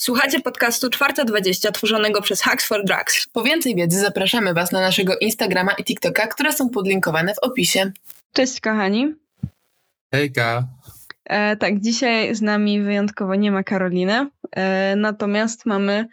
Słuchacie podcastu 420 tworzonego przez Hacks for Drugs. Po więcej wiedzy zapraszamy Was na naszego Instagrama i TikToka, które są podlinkowane w opisie. Cześć kochani. Hejka. E, tak, dzisiaj z nami wyjątkowo nie ma Karoliny, e, natomiast mamy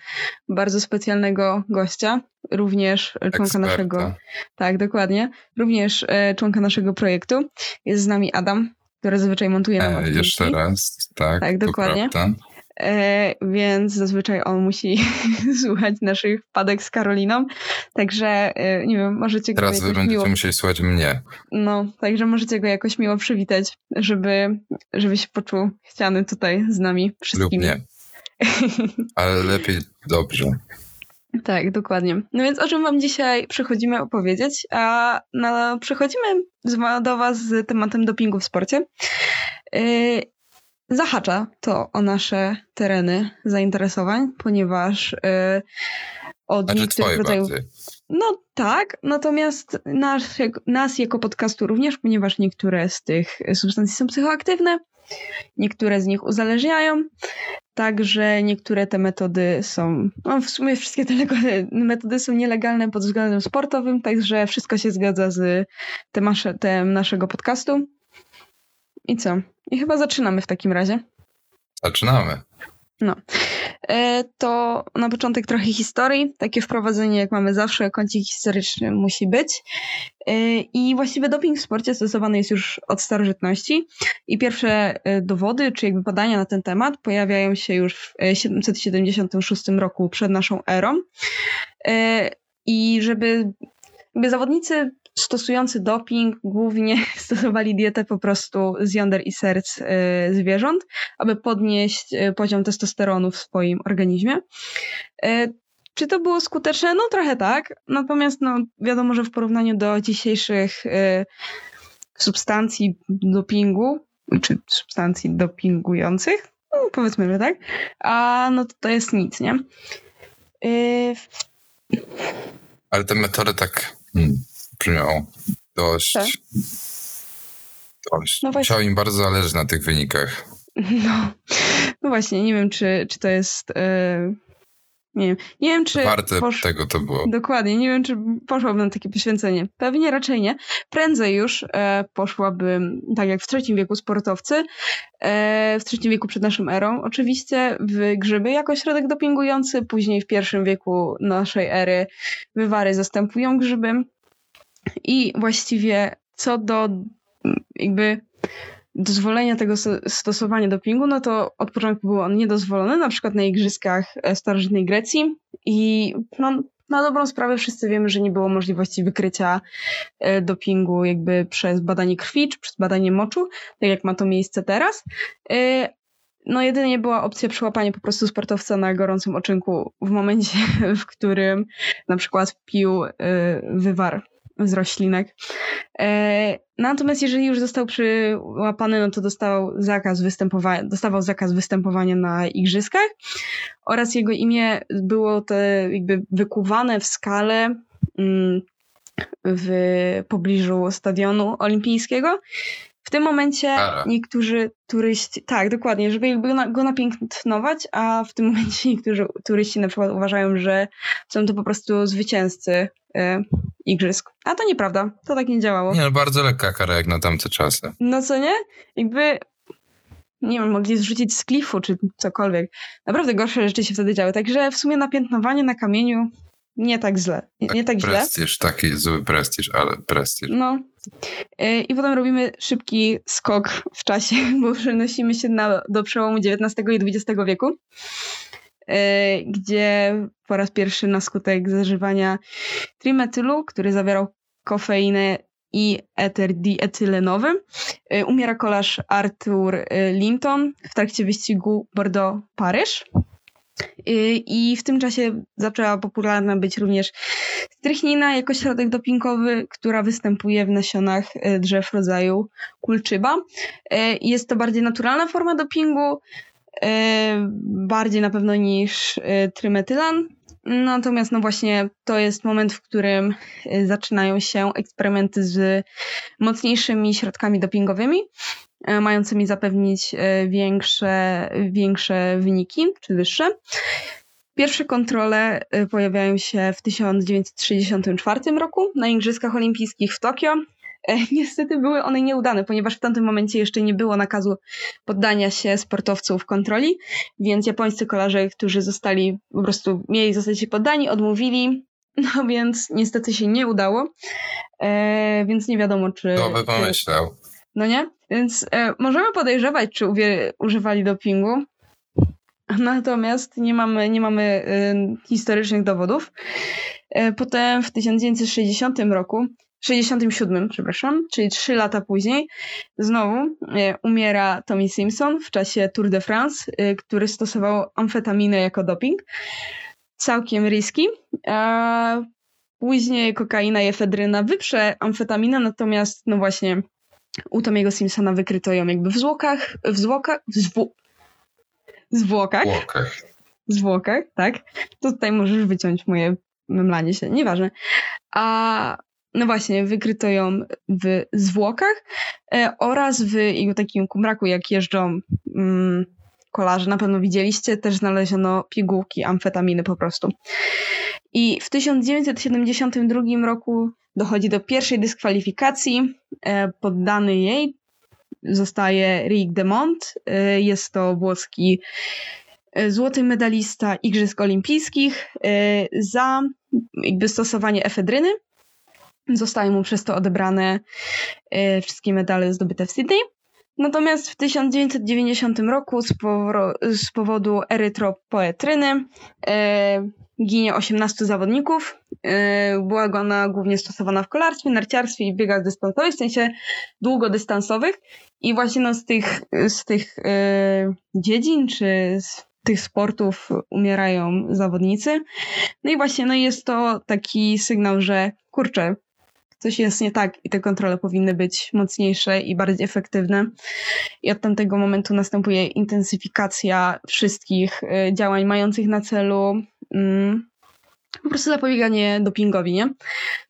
bardzo specjalnego gościa, również członka Eksperta. naszego. Tak, dokładnie. Również e, członka naszego projektu. Jest z nami Adam, który zazwyczaj montuje nam E, odcinki. jeszcze raz, tak, Tak, dokładnie. prawda. E, więc zazwyczaj on musi słuchać naszych wpadek z Karoliną. Także e, nie wiem, możecie go Teraz wy będziecie miło. musieli słuchać mnie. No, także możecie go jakoś miło przywitać, żeby, żeby się poczuł chciany tutaj z nami Lub wszystkimi. nie. Ale lepiej dobrze. Tak, dokładnie. No więc o czym wam dzisiaj przychodzimy opowiedzieć? A no, przychodzimy do was z tematem dopingu w sporcie. Yy, zahacza to o nasze tereny zainteresowań, ponieważ yy, od Znaczy niektórych twoje rodzajów... bardziej. No tak, natomiast nas, nas jako podcastu również, ponieważ niektóre z tych substancji są psychoaktywne, niektóre z nich uzależniają, także niektóre te metody są, no w sumie wszystkie te metody są nielegalne pod względem sportowym, także wszystko się zgadza z tematem naszego podcastu. I co? I chyba zaczynamy w takim razie. Zaczynamy. E, To na początek trochę historii. Takie wprowadzenie, jak mamy zawsze, kącik historyczny musi być. E, I właściwie doping w sporcie stosowany jest już od starożytności. I pierwsze e, dowody, czy jakby badania na ten temat pojawiają się już w e, 776 roku przed naszą erą. I żeby jakby zawodnicy stosujący doping głównie stosowali dietę po prostu z jąder i serc e, zwierząt, aby podnieść e, poziom testosteronu w swoim organizmie. E, Czy to było skuteczne? No trochę tak. Natomiast no, wiadomo, że w porównaniu do dzisiejszych substancji dopingu, czy substancji dopingujących, no, powiedzmy, że tak, a no to, to jest nic, nie? Ale te metody tak hmm, brzmią dość... Tak. Dość. No właśnie. Musiało im bardzo zależeć na tych wynikach. No, no właśnie, nie wiem, czy, czy to jest. e, nie wiem, nie wiem, czy. Warte posz- tego to było. Dokładnie, nie wiem, czy poszłabym na takie poświęcenie. Pewnie raczej nie. Prędzej już e, poszłabym, tak jak w III wieku sportowcy, e, w III wieku przed naszą erą, oczywiście w grzyby jako środek dopingujący, później w I wieku naszej ery wywary zastępują grzyby i właściwie co do mm, jakby dozwolenia tego stosowania dopingu, no to od początku był on niedozwolony, na przykład na igrzyskach e, starożytnej Grecji i no, na dobrą sprawę wszyscy wiemy, że nie było możliwości wykrycia e, dopingu jakby przez badanie krwi czy przez badanie moczu, tak jak ma to miejsce teraz. E, No jedynie była opcja przyłapania po prostu sportowca na gorącym oczynku w momencie, w którym na przykład pił wywar z roślinek. E, Natomiast jeżeli już został przyłapany, no to dostał zakaz występowania, dostawał zakaz występowania na igrzyskach oraz jego imię było te jakby wykuwane w skale mm, w pobliżu stadionu olimpijskiego. W tym momencie niektórzy turyści, tak, dokładnie, żeby jakby go napiętnować, a w tym momencie niektórzy turyści na przykład uważają, że są to po prostu zwycięzcy e, igrzysk. A to nieprawda, to tak nie działało. Nie no, bardzo lekka kara jak na tamte czasy. No co nie? Jakby, nie wiem, mogli zrzucić z klifu czy cokolwiek. Naprawdę gorsze rzeczy się wtedy działy. Także w sumie napiętnowanie na kamieniu nie tak źle. Nie, nie tak źle. Prestiż, taki zły prestiż, ale prestiż. No. Yy, I potem robimy szybki skok w czasie, bo przenosimy się na, do przełomu XIX i XX wieku, yy, gdzie po raz pierwszy na skutek zażywania trimetylu, który zawierał kofeinę i eter dietylenowy, yy, umiera kolarz Arthur Linton w trakcie wyścigu Bordeaux-Paryż. Yy, I w tym czasie zaczęła popularna być również strychnina jako środek dopingowy, która występuje w nasionach e, drzew rodzaju kulczyba. E, Jest to bardziej naturalna forma dopingu, bardziej na pewno niż trymetylan. Natomiast no właśnie to jest moment, w którym zaczynają się eksperymenty z mocniejszymi środkami dopingowymi. E, mającymi zapewnić e, większe, większe wyniki, czy wyższe. Pierwsze kontrole e, pojawiają się w 1964 roku na Igrzyskach Olimpijskich w Tokio. Niestety były one nieudane, ponieważ w tamtym momencie jeszcze nie było nakazu poddania się sportowców kontroli, więc japońscy kolarze, którzy zostali, po prostu mieli zostać poddani, odmówili, no więc niestety się nie udało, więc nie wiadomo, czy... To by pomyślał. No nie? Więc e, możemy podejrzewać, czy używali dopingu, natomiast nie mamy, nie mamy e, historycznych dowodów. E, potem w 1960 roku 67, przepraszam, czyli 3 lata później, znowu umiera Tommy Simpson w czasie Tour de France, który stosował amfetaminę jako doping. Całkiem riski. Później kokaina i efedryna wyprze amfetaminę, natomiast no właśnie u Tomiego Simpsona wykryto ją jakby w zwłokach, w zwłokach, w zwu, zwłokach, Łokach. zwłokach, tak. To tutaj możesz wyciąć moje memlanie się, nieważne. A no właśnie, wykryto ją w zwłokach e, oraz w jego takim kumraku, jak jeżdżą mm, kolarze, na pewno widzieliście, też znaleziono pigułki amfetaminy po prostu. I w 1972 roku dochodzi do pierwszej dyskwalifikacji. E, poddany jej zostaje Rick Demont. E, jest to włoski e, złoty medalista Igrzysk Olimpijskich za jakby stosowanie efedryny. Zostały mu przez to odebrane wszystkie medale zdobyte w Sydney. Natomiast w 1990 roku z, powodu erytropoetryny ginie 18 zawodników. E, była ona głównie stosowana w kolarstwie, narciarstwie i biegach dystansowych, w sensie długodystansowych. I właśnie no, z tych, z tych e, dziedzin czy z tych sportów umierają zawodnicy. No i właśnie no jest to taki sygnał, że kurczę, coś jest nie tak i te kontrole powinny być mocniejsze i bardziej efektywne. I od tamtego momentu następuje intensyfikacja wszystkich y, działań mających na celu mm, po prostu zapobieganie dopingowi, nie?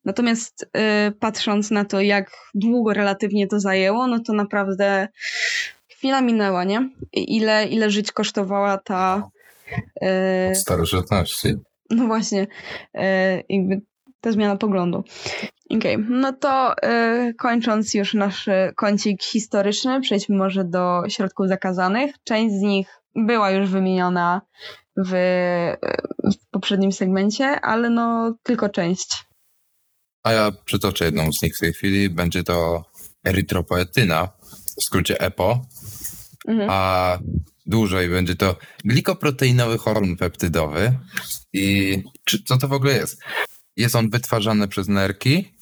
Natomiast y, patrząc na to, jak długo relatywnie to zajęło, no to naprawdę chwila minęła, nie? I ile, ile żyć kosztowała ta... y, Od starożytności. no właśnie, e, jakby ta zmiana poglądu. Okej, no to e, kończąc już nasz kącik historyczny, przejdźmy może do środków zakazanych. Część z nich była już wymieniona w, e, w poprzednim segmencie, ale no tylko część. A ja przytoczę jedną z nich w tej chwili. Będzie to erytropoetyna, w skrócie EPO, Mhm. a dłużej będzie to glikoproteinowy hormon peptydowy. I czy, co to w ogóle jest? Jest on wytwarzany przez nerki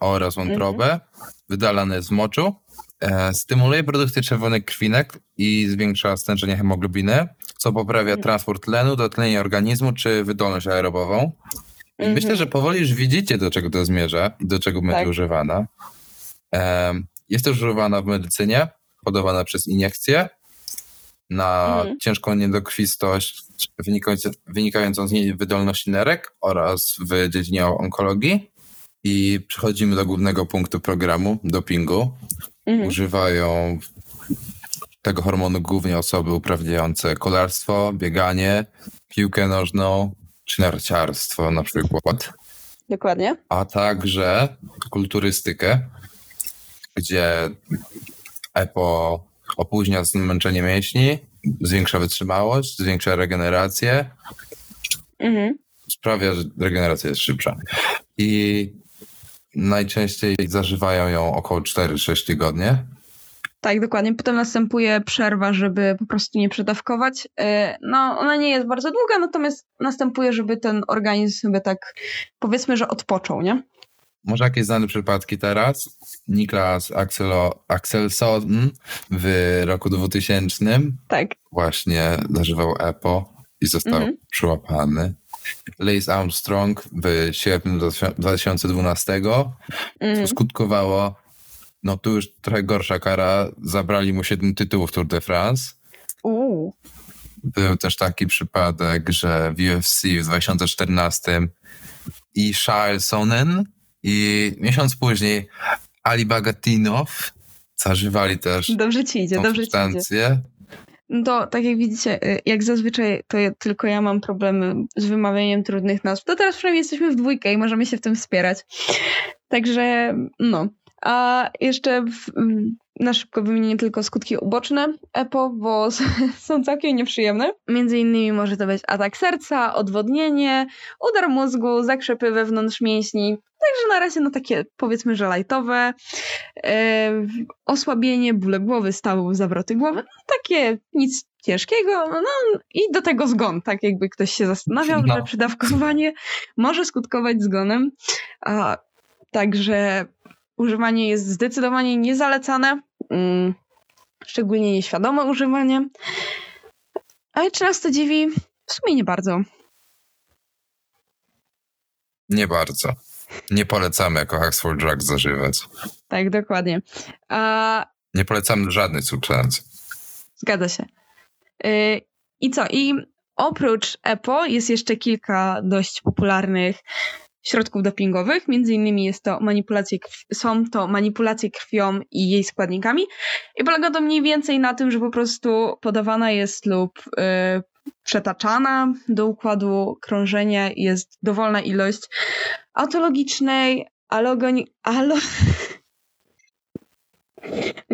oraz wątrobę, wydalany z moczu, e, stymuluje produkcję czerwonych krwinek i zwiększa stężenie hemoglobiny, co poprawia transport tlenu, dotlenienie organizmu czy wydolność aerobową. Mhm. myślę, że powoli już widzicie, do czego to zmierza i do czego będzie Tak. używana. Em, Jest też używana w medycynie, podawana przez iniekcje na Mhm. ciężką niedokrwistość wynikającą, wynikającą z niewydolności nerek oraz w dziedzinie onkologii. I przechodzimy do głównego punktu programu, dopingu. Mhm. Używają tego hormonu głównie osoby uprawniające kolarstwo, bieganie, piłkę nożną czy narciarstwo na przykład Dokładnie. a także kulturystykę, gdzie EPO opóźnia zmęczenie mięśni, zwiększa wytrzymałość, zwiększa regenerację, Mhm. sprawia, że regeneracja jest szybsza. I najczęściej zażywają ją około 4-6 tygodnie. Tak, dokładnie. Potem następuje przerwa, żeby po prostu nie przedawkować. E, No, ona nie jest bardzo długa, natomiast następuje, żeby ten organizm sobie tak, powiedzmy, że odpoczął, nie? Może jakieś znane przypadki teraz? Niklas Axelo, Axelson w roku 2000 Tak. właśnie zażywał EPO i został Mhm. przyłapany. Lace Armstrong w sierpniu 2012 Mhm. co skutkowało, no tu już trochę gorsza kara, zabrali mu 7 tytułów Tour de France. Uuu. Był też taki przypadek, że w UFC w 2014 i Charles Sonnen i miesiąc później Ali Bagatinow zażywali też Dobrze ci idzie, dobrze ci idzie. No to tak jak widzicie, y, jak zazwyczaj to ja, tylko ja mam problemy z wymawianiem trudnych nazw, to teraz przynajmniej jesteśmy w dwójkę i możemy się w tym wspierać. Także no. A jeszcze w, mm, na szybko wymienię tylko skutki uboczne EPO, bo są całkiem nieprzyjemne. Między innymi może to być atak serca, odwodnienie, udar mózgu, zakrzepy wewnątrz mięśni. Także na razie no takie powiedzmy, że lajtowe. E, osłabienie, bóle głowy, stawów, zawroty głowy. No, takie nic ciężkiego. No i do tego zgon, tak jakby ktoś się zastanawiał, No. że przydawkowanie może skutkować zgonem. A, także używanie jest zdecydowanie niezalecane. Mm, szczególnie nieświadome używanie. Ale czy nas to dziwi? W sumie nie bardzo. Nie bardzo. Nie polecamy jako Hacks for Drugs zażywać. Tak, dokładnie. A Nie polecamy żadnej substancji. Zgadza się. Yy, I co? I oprócz EPO jest jeszcze kilka dość popularnych środków dopingowych. Między innymi jest to manipulacje są to manipulacje krwią i jej składnikami. I polega to mniej więcej na tym, że po prostu podawana jest lub yy, przetaczana do układu krążenia jest dowolna ilość autologicznej, alogoni... Alo...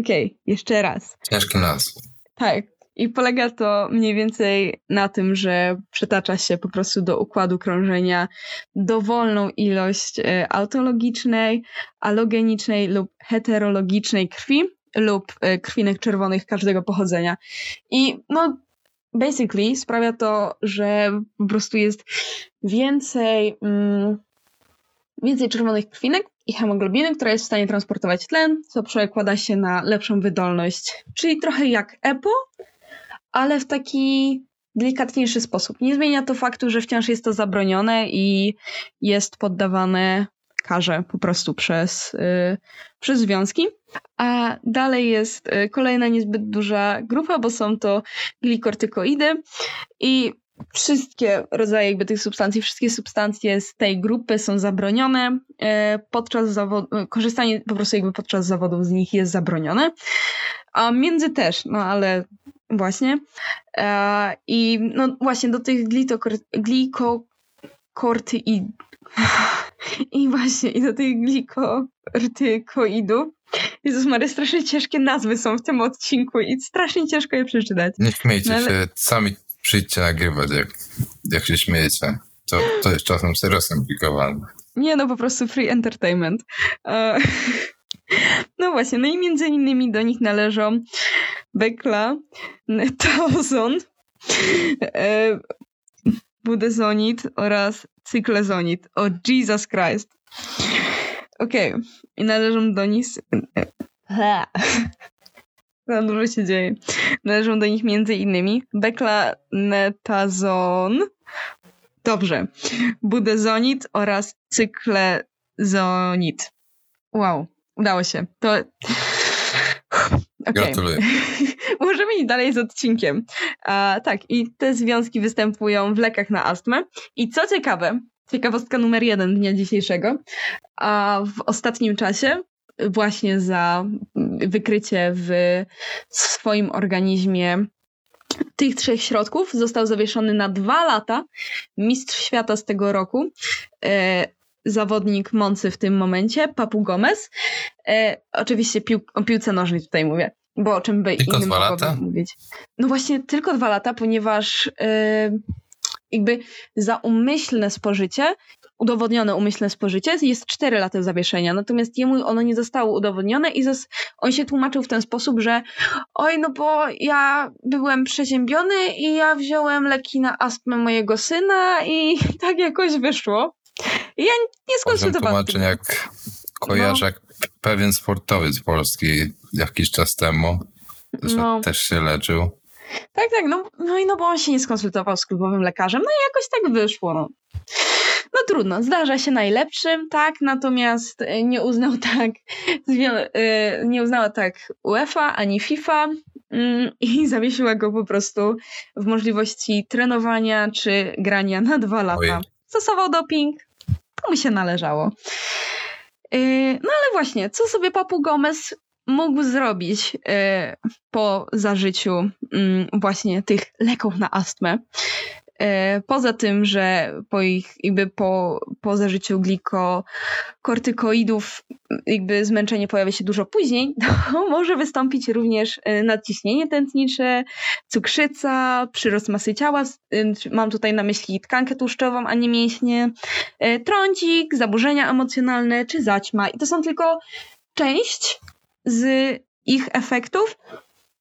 Okej, jeszcze raz. Ciężki nas. Tak. I polega to mniej więcej na tym, że przetacza się po prostu do układu krążenia dowolną ilość e, autologicznej, alogenicznej lub heterologicznej krwi lub e, krwinek czerwonych każdego pochodzenia. I no, basically sprawia to, że po prostu jest więcej, mm, więcej czerwonych krwinek i hemoglobiny, która jest w stanie transportować tlen, co przekłada się na lepszą wydolność. Czyli trochę jak EPO, ale w taki delikatniejszy sposób. Nie zmienia to faktu, że wciąż jest to zabronione i jest poddawane karze po prostu przez, y, przez związki. A dalej jest y, kolejna niezbyt duża grupa, bo są to glikortykoidy i wszystkie rodzaje jakby tych substancji, wszystkie substancje z tej grupy są zabronione. e, Podczas zawodu, korzystanie po prostu jakby podczas zawodów z nich jest zabronione. A między też, no ale właśnie. E, I no właśnie do tych glitokor- glikokortyi i właśnie i do tych glikortykoidów Jezus Maria, strasznie ciężkie nazwy są w tym odcinku i strasznie ciężko je przeczytać. Nie śmiejcie No ale- się, sami przyjdźcie nagrywać, jak, jak się śmiejecie. To, to jest czasem serio skomplikowane. Nie, no po prostu free entertainment. E, No właśnie, no i między innymi do nich należą Bekla, Taozon, e, Budezonit oraz Cyklezonit. O Jesus Christ. Okej, i należą do nich... Za dużo się dzieje. Należą do nich między innymi Beklanetazon, dobrze, Budezonit oraz Cyklezonit. Wow, udało się. To... Okej. Gratuluję. Możemy iść dalej z odcinkiem. A, tak, i te związki występują w lekach na astmę. I co ciekawe, ciekawostka numer jeden dnia dzisiejszego, a w ostatnim czasie właśnie za wykrycie w swoim organizmie tych trzech środków został zawieszony na dwa lata mistrz świata z tego roku, e, zawodnik Moncy w tym momencie, Papu Gomez. E, oczywiście pił, o piłce nożnej tutaj mówię, bo o czym by Tylko innym dwa lata? mówić. No właśnie tylko dwa lata, ponieważ e, jakby za umyślne spożycie udowodnione umyślne spożycie jest 4 lata zawieszenia, natomiast jemu ono nie zostało udowodnione i zas- on się tłumaczył w ten sposób, że oj, no bo ja byłem przeziębiony i ja wziąłem leki na astmę mojego syna i tak jakoś wyszło. I ja nie skonsultowałam tłumaczeń jak kojarzę, jak pewien sportowiec polski jakiś czas temu, że No. też się leczył. Tak, tak, no, no i no bo on się nie skonsultował z klubowym lekarzem, no i jakoś tak wyszło, no. No trudno, zdarza się najlepszym, tak, natomiast e, nie uznał tak, e, nie uznała tak UEFA ani FIFA mm, i zawiesiła go po prostu w możliwości trenowania czy grania na dwa lata. Ojej. Stosował doping, to mu się należało. E, No ale właśnie, co sobie Papu Gomez mógł zrobić e, po zażyciu mm, właśnie tych leków na astmę. E, poza tym, że po ich, jakby po, po zażyciu glikokortykoidów jakby zmęczenie pojawia się dużo później, to może wystąpić również e, nadciśnienie tętnicze, cukrzyca, przyrost masy ciała, mam tutaj na myśli tkankę tłuszczową, a nie mięśnie, trądzik, zaburzenia emocjonalne czy zaćma. I to są tylko część z ich efektów,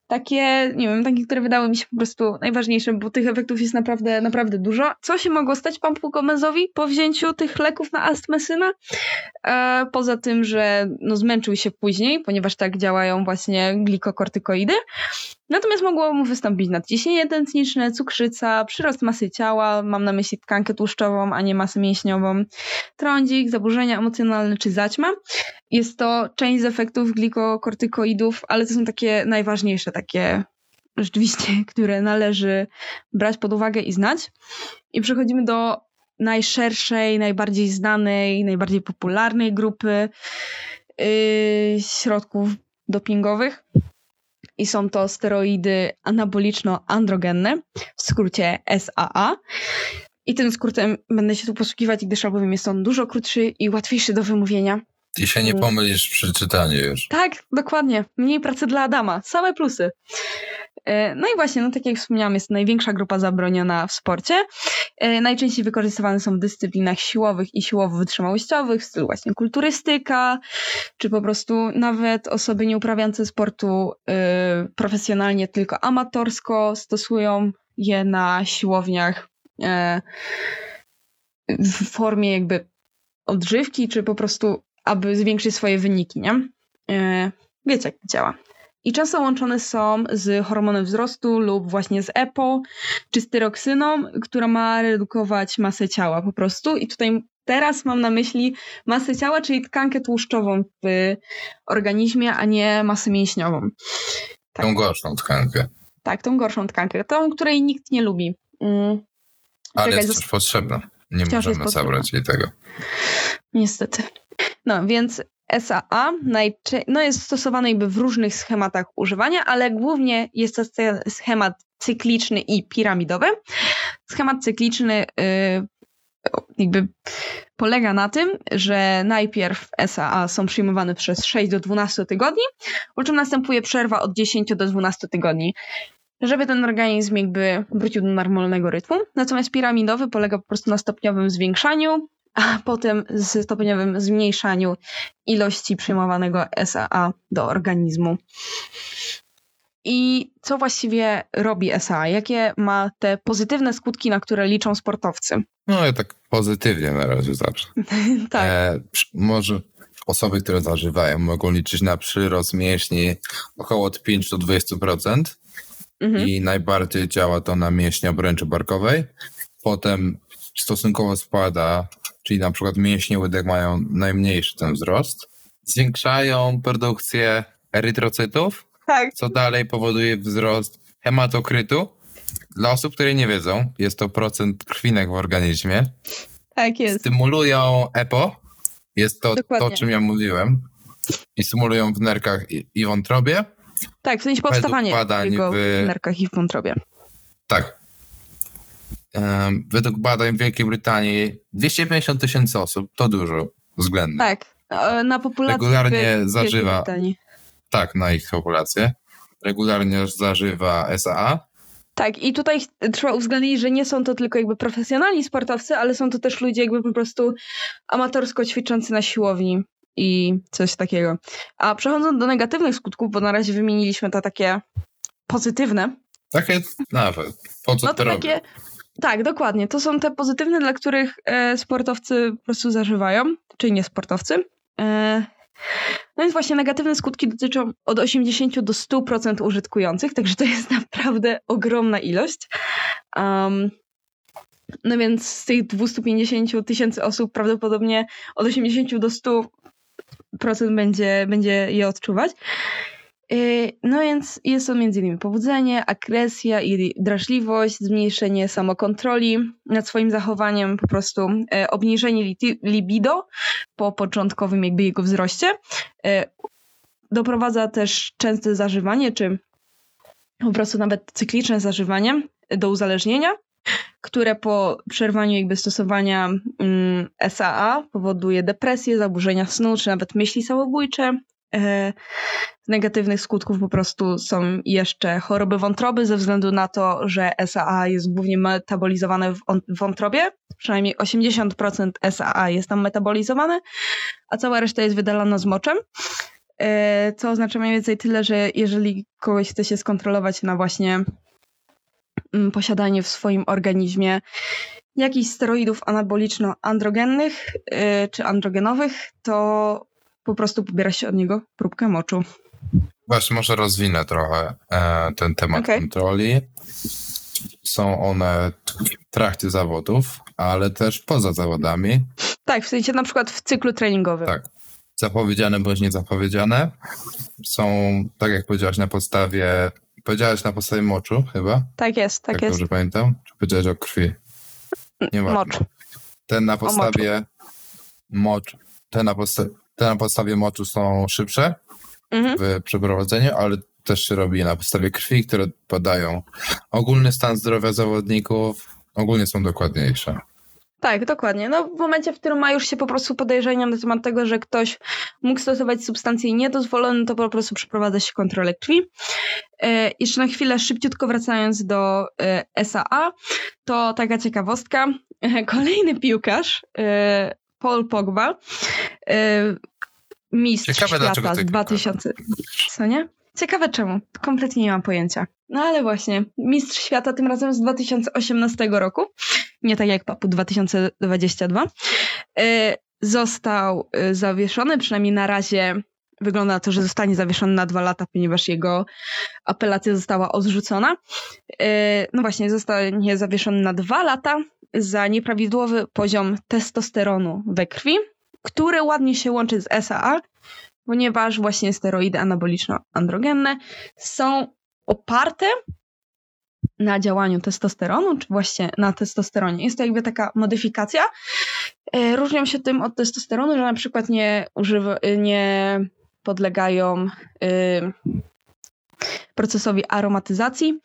takie, nie wiem, takie, które wydały mi się po prostu najważniejsze, bo tych efektów jest naprawdę, naprawdę dużo. Co się mogło stać Pampu Gomezowi po wzięciu tych leków na astmę syna? E, poza tym, że no, zmęczył się później, ponieważ tak działają właśnie glikokortykoidy. Natomiast mogło mu wystąpić nadciśnienie tętniczne, cukrzyca, przyrost masy ciała, mam na myśli tkankę tłuszczową, a nie masę mięśniową, trądzik, zaburzenia emocjonalne czy zaćma. Jest to część z efektów glikokortykoidów, ale to są takie najważniejsze, takie rzeczywiście, które należy brać pod uwagę i znać. I przechodzimy do najszerszej, najbardziej znanej, najbardziej popularnej grupy yy, środków dopingowych i są to steroidy anaboliczno-androgenne, w skrócie SAA. I tym skrótem będę się tu posługiwać, gdyż albowiem jest on dużo krótszy i łatwiejszy do wymówienia. I się nie mm. pomylisz przy czytaniu już. Tak, dokładnie. Mniej pracy dla Adama. Same plusy. E, no i właśnie, no tak jak wspomniałam, jest to największa grupa zabroniona w sporcie. E, najczęściej wykorzystywane są w dyscyplinach siłowych i siłowo-wytrzymałościowych, w stylu właśnie kulturystyka, czy po prostu nawet osoby nieuprawiające sportu e, profesjonalnie, tylko amatorsko stosują je na siłowniach w formie jakby odżywki, czy po prostu aby zwiększyć swoje wyniki, nie? Wiecie, jak to działa i często łączone są z hormonem wzrostu lub właśnie z EPO czy z tyroksyną, która ma redukować masę ciała po prostu. I tutaj teraz mam na myśli masę ciała, czyli tkankę tłuszczową w organizmie, a nie masę mięśniową. Tak. Tą gorszą tkankę. Tak, tą gorszą tkankę, tą, której nikt nie lubi. Mm. Ale jest wciąż potrzebna. Nie możemy zabrać jej tego. Niestety. No, więc SAA no jest stosowany jakby w różnych schematach używania, ale głównie jest to schemat cykliczny i piramidowy. Schemat cykliczny yy, jakby polega na tym, że najpierw SAA są przyjmowane przez 6 do 12 tygodni, po czym następuje przerwa od 10 do 12 tygodni, żeby ten organizm jakby wrócił do normalnego rytmu. Natomiast piramidowy polega po prostu na stopniowym zwiększaniu a potem z stopniowym zmniejszaniu ilości przyjmowanego SAA do organizmu. I co właściwie robi SAA? Jakie ma te pozytywne skutki, na które liczą sportowcy? No ja tak pozytywnie na razie zacznę. tak. E, może osoby, które zażywają, mogą liczyć na przyrost mięśni około od 5 do 20%. Mhm. I najbardziej działa to na mięśnie obręczy barkowej. Potem stosunkowo spada czyli na przykład mięśnie łydek mają najmniejszy ten wzrost, zwiększają produkcję erytrocytów, tak. co dalej powoduje wzrost hematokrytu. Dla osób, które nie wiedzą, jest to procent krwinek w organizmie. Tak jest. Stymulują EPO, jest to Dokładnie. to, o czym ja mówiłem, i stymulują w nerkach i, i wątrobie. Tak, w sensie powstawanie w nerkach i w wątrobie. Tak. Według badań w Wielkiej Brytanii 250 tysięcy osób to dużo względnie. Tak, na populację regularnie zażywa. Tak, na ich populację. Regularnie zażywa SAA. Tak, i tutaj trzeba uwzględnić, że nie są to tylko jakby profesjonalni sportowcy, ale są to też ludzie jakby po prostu amatorsko ćwiczący na siłowni i coś takiego. A przechodząc do negatywnych skutków, bo na razie wymieniliśmy te takie pozytywne. Takie nawet. Po co no to, to takie, tak, dokładnie. To są te pozytywne, dla których e, sportowcy po prostu zażywają, czyli nie sportowcy. E, no więc właśnie negatywne skutki dotyczą od 80 do 100% użytkujących, także to jest naprawdę ogromna ilość. Um, no więc z tych 250 tysięcy osób prawdopodobnie od 80 do 100% będzie, będzie je odczuwać. Y, no więc jest to m.in. pobudzenie, agresja i drażliwość, zmniejszenie samokontroli nad swoim zachowaniem, po prostu y, obniżenie libido po początkowym jakby jego wzroście, y, doprowadza też częste zażywanie, czy po prostu nawet cykliczne zażywanie do uzależnienia, które po przerwaniu jakby stosowania mm, SAA powoduje depresję, zaburzenia snu, czy nawet myśli samobójcze. E, negatywnych skutków po prostu są jeszcze choroby wątroby ze względu na to, że SAA jest głównie metabolizowane w wątrobie. Przynajmniej 80% SAA jest tam metabolizowane, a cała reszta jest wydalana z moczem. E, co oznacza mniej więcej tyle, że jeżeli kogoś chce się skontrolować na właśnie mm, posiadanie w swoim organizmie jakichś steroidów anaboliczno-androgennych e, czy androgenowych, to po prostu pobiera się od niego próbkę moczu. Właśnie, może rozwinę trochę e, ten temat okay. kontroli. Są one w trakcie zawodów, ale też poza zawodami. Tak, w sensie na przykład w cyklu treningowym. Tak. Zapowiedziane bądź niezapowiedziane. Są, tak jak powiedziałaś, na podstawie. Powiedziałaś na podstawie moczu chyba? Tak jest, tak, tak jest. Dobrze pamiętam? Czy powiedziałaś o krwi? Nie Mocz. Ten na podstawie mocz. Ten na, podsta te na podstawie moczu są szybsze mhm. w przeprowadzeniu, ale też się robi na podstawie krwi, które podają ogólny stan zdrowia zawodników, ogólnie są dokładniejsze. Tak, dokładnie. No, w momencie, w którym ma już się po prostu podejrzenia na temat tego, że ktoś mógł stosować substancje niedozwolone, to po prostu przeprowadza się kontrolę krwi. E, jeszcze na chwilę szybciutko wracając do e, SAA, to taka ciekawostka. E, kolejny piłkarz, e, Paul Pogba, mistrz Ciekawe, świata z 2000... Co nie? Ciekawe czemu. Kompletnie nie mam pojęcia. No ale właśnie, mistrz świata tym razem z 2018 roku, nie tak jak Papu 2022, e, został e, zawieszony, przynajmniej na razie wygląda na to, że zostanie zawieszony na dwa lata, ponieważ jego apelacja została odrzucona. No właśnie, zostanie zawieszony na dwa lata za nieprawidłowy poziom testosteronu we krwi, który ładnie się łączy z SAA, ponieważ właśnie steroidy anaboliczno-androgenne są oparte na działaniu testosteronu, czy właśnie na testosteronie. Jest to jakby taka modyfikacja. E, różnią się tym od testosteronu, że na przykład nie, używa, nie podlegają y, procesowi aromatyzacji.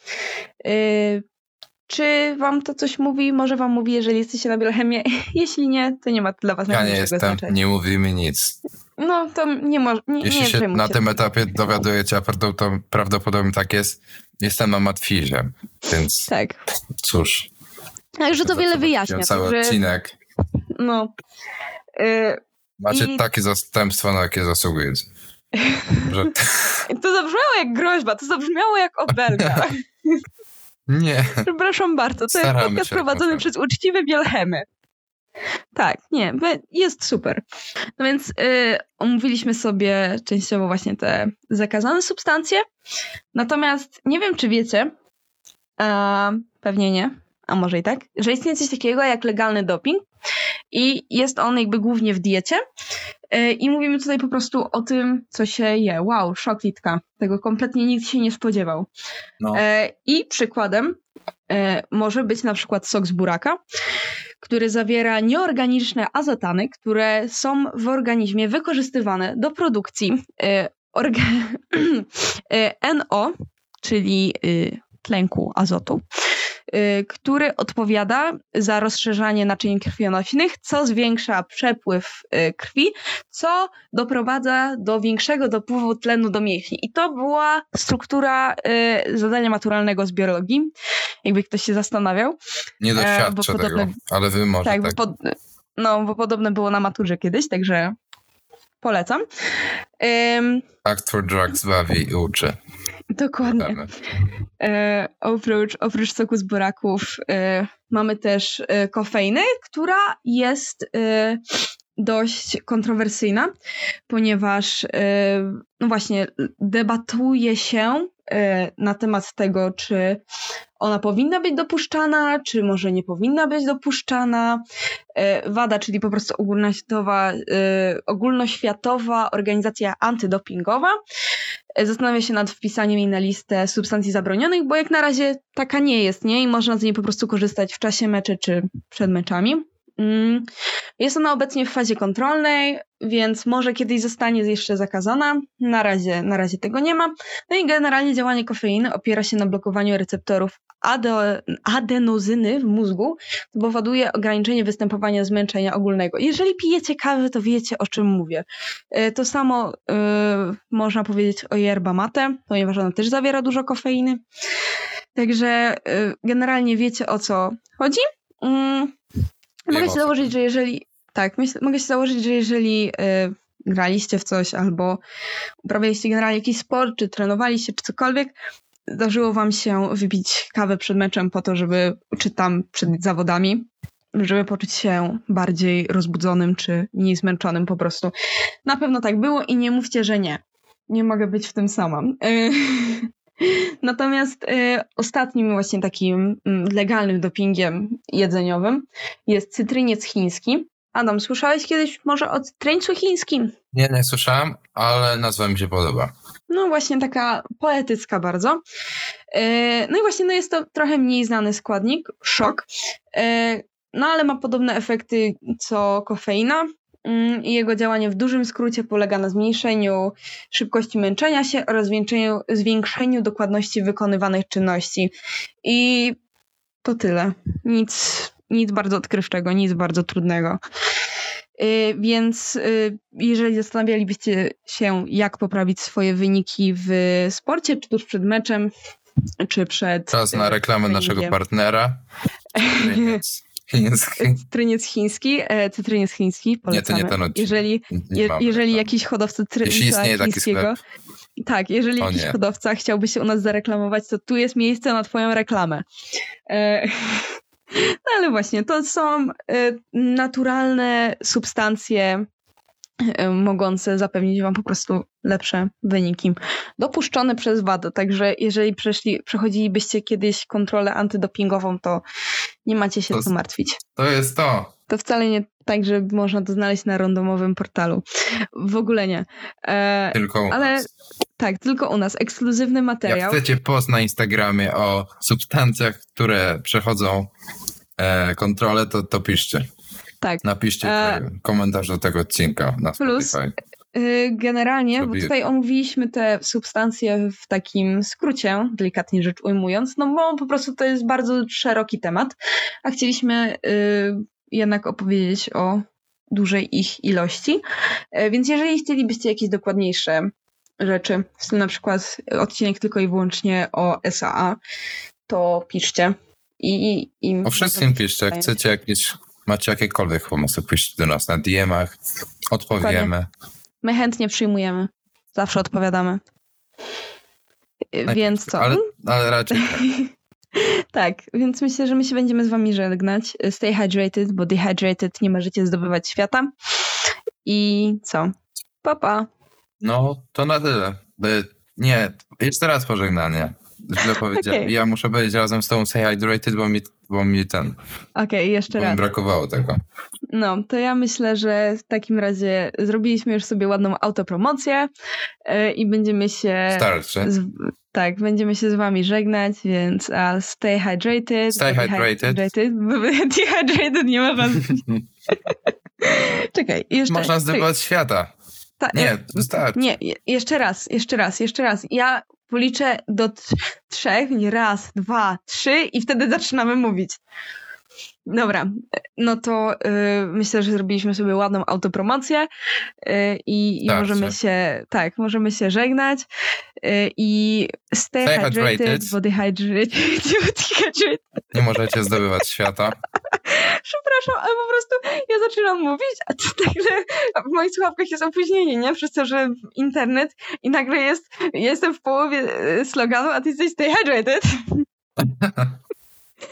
Y, czy wam to coś mówi? Może wam mówi, jeżeli jesteście na biochemię. Jeśli nie, to nie ma dla was Ja nie jestem, znaczenia. nie mówi mi nic. No to nie może. Nie, Jeśli nie się na tym etapie dowiadujecie, a to prawdopodobnie tak jest, jestem na matwirze, więc. Tak. Cóż. Także to wiele wyjaśnia. Cały że... odcinek. No. Yy, Macie i... takie zastępstwo, na jakie zasługujecie. Że... To zabrzmiało jak groźba, to zabrzmiało jak obelga. Nie. Przepraszam bardzo, to Staramy jest podcast prowadzony przez uczciwe bielchemy. Tak, nie, jest super. No więc yy, omówiliśmy sobie częściowo właśnie te zakazane substancje. Natomiast nie wiem, czy wiecie, a pewnie nie, a może i tak, że istnieje coś takiego jak legalny doping i jest on jakby głównie w diecie. E, I mówimy tutaj po prostu o tym, co się je. Wow, szok litka. Tego kompletnie nikt się nie spodziewał. No. E, I przykładem e, może być na przykład sok z buraka, który zawiera nieorganiczne azotany, które są w organizmie wykorzystywane do produkcji NO, czyli y, tlenku azotu. Y, który odpowiada za rozszerzanie naczyń krwionośnych, co zwiększa przepływ y, krwi, co doprowadza do większego dopływu tlenu do mięśni. I to była struktura y, zadania maturalnego z biologii, jakby ktoś się zastanawiał. Nie doświadczę tego, podobne, ale wy może tak. tak. Bo pod, no, bo podobne było na maturze kiedyś, także polecam. Um, Act for Drugs bawi i uczy. Dokładnie. E, oprócz, oprócz soku z buraków e, mamy też e, kofeinę, która jest e, dość kontrowersyjna, ponieważ e, no właśnie debatuje się e, na temat tego, czy ona powinna być dopuszczana, czy może nie powinna być dopuszczana. WADA, czyli po prostu ogólnoświatowa, ogólnoświatowa organizacja antydopingowa, zastanawia się nad wpisaniem jej na listę substancji zabronionych, bo jak na razie taka nie jest, nie? I można z niej po prostu korzystać w czasie meczy czy przed meczami. Mm, jest ona obecnie w fazie kontrolnej, więc może kiedyś zostanie jeszcze zakazana. Na razie, na razie tego nie ma. No i generalnie działanie kofeiny opiera się na blokowaniu receptorów ade, adenozyny w mózgu, to powoduje ograniczenie występowania zmęczenia ogólnego. Jeżeli pijecie kawę, to wiecie o czym mówię. E, to samo y, można powiedzieć o yerba mate, ponieważ ona też zawiera dużo kofeiny. Także y, generalnie wiecie o co chodzi. Mm, mogę się założyć, że jeżeli. Tak, myśl, mogę się założyć, że jeżeli graliście w coś albo uprawialiście generalnie jakiś sport, czy trenowaliście, czy cokolwiek, zdarzyło wam się wypić kawę przed meczem po to, żeby, czy tam przed zawodami, żeby poczuć się bardziej rozbudzonym, czy mniej zmęczonym po prostu. Na pewno tak było i nie mówcie, że nie. Nie mogę być w tym sama. Natomiast y, ostatnim właśnie takim mm, legalnym dopingiem jedzeniowym jest cytryniec chiński. Adam, słyszałeś kiedyś może o cytryńcu chińskim? Nie, nie słyszałem, ale nazwa mi się podoba. No właśnie taka poetycka bardzo. E, no i właśnie no jest to trochę mniej znany składnik, szok. E, no ale ma podobne efekty co kofeina. Mm, I jego działanie w dużym skrócie polega na zmniejszeniu szybkości męczenia się oraz zwiększeniu, zwiększeniu dokładności wykonywanych czynności. I to tyle. Nic, nic bardzo odkrywczego, nic bardzo trudnego. Y, więc y, jeżeli zastanawialibyście się, jak poprawić swoje wyniki w sporcie, czy tuż przed meczem, czy przed. Czas na reklamę naszego partnera. Chiński. Cytryniec chiński, e, cytryniec chiński, polecamy. Nie, to nie ten odcinek. Jeżeli, je, jeżeli jakiś hodowca cytrynica chińskiego... Tak, jeżeli o jakiś nie. hodowca chciałby się u nas zareklamować, to tu jest miejsce na twoją reklamę. E, no ale właśnie, to są y, naturalne substancje y, mogące zapewnić wam po prostu lepsze wyniki. Dopuszczone przez WADA, także jeżeli przeszli, przechodzilibyście kiedyś kontrolę antydopingową, to nie macie się to, co martwić. To jest to. To wcale nie tak, że można to znaleźć na randomowym portalu. W ogóle nie. E, tylko u ale, nas. Tak, tylko u nas. Ekskluzywny materiał. Jak chcecie post na Instagramie o substancjach, które przechodzą e, kontrolę, to, to piszcie. Tak. Napiszcie e... komentarz do tego odcinka na Plus, Spotify. Y, generalnie, bo tutaj omówiliśmy te substancje w takim skrócie, delikatnie rzecz ujmując, no bo po prostu to jest bardzo szeroki temat, a chcieliśmy y, jednak opowiedzieć o dużej ich ilości. E, więc jeżeli chcielibyście jakieś dokładniejsze rzeczy, w stylu na przykład odcinek tylko i wyłącznie o SAA, to piszcie. I, i o wszystkim piszcie, jak chcecie jakieś, macie jakiekolwiek pomysły, piszcie do nas na DM-ach, odpowiemy. Dokładnie. My chętnie przyjmujemy, zawsze odpowiadamy. Najpierw, więc co? Ale, ale raczej tak. tak, więc myślę, że my się będziemy z wami żegnać. Stay hydrated, bo dehydrated nie możecie zdobywać świata. I co? Papa. Pa. No, to na tyle. Nie, jeszcze raz pożegnanie. Źle powiedziałem. Okay. Ja muszę powiedzieć razem z tą Say Hydrated, bo mi, bo mi ten... Okej, okay, jeszcze raz. mi brakowało tego. No, to ja myślę, że w takim razie zrobiliśmy już sobie ładną autopromocję yy, i będziemy się... Starczy. Z, tak, będziemy się z wami żegnać, więc uh, stay hydrated. Stay hydrated. Dehydrated, dehydrated nie ma was. Czekaj, jeszcze... Można zdobywać świata. Ta, nie, wystarczy. Nie, jeszcze raz, jeszcze raz, jeszcze raz. Ja policzę do trzech, nie raz, dwa, trzy i wtedy zaczynamy mówić. Dobra, no to y, myślę, że zrobiliśmy sobie ładną autopromocję y, i, i możemy się, tak, możemy się żegnać y, i stay, stay hydrated, hydrated, body hydrated. Nie możecie zdobywać świata. Przepraszam, ale po prostu ja zaczynam mówić, a to nagle w moich słuchawkach jest opóźnienie, nie? Przez to, że internet i nagle jest, jestem w połowie y, sloganu, a ty jesteś stay hydrated.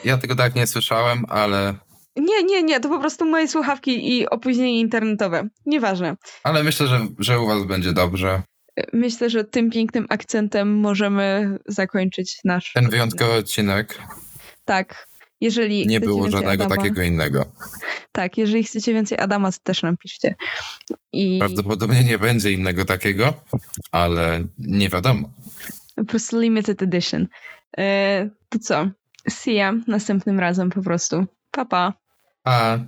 Ja tego tak nie słyszałem, ale. Nie, nie, nie, to po prostu moje słuchawki i opóźnienie internetowe. Nieważne. Ale myślę, że, że u Was będzie dobrze. Myślę, że tym pięknym akcentem możemy zakończyć nasz. Ten wyjątkowy odcinek. Tak. Jeżeli nie było żadnego Adama, takiego innego. Tak, jeżeli chcecie więcej Adama, to też nam piszcie. I... Prawdopodobnie nie będzie innego takiego, ale nie wiadomo. Po prostu limited edition. E, to co? See ya następnym razem po prostu. Pa, pa. Pa.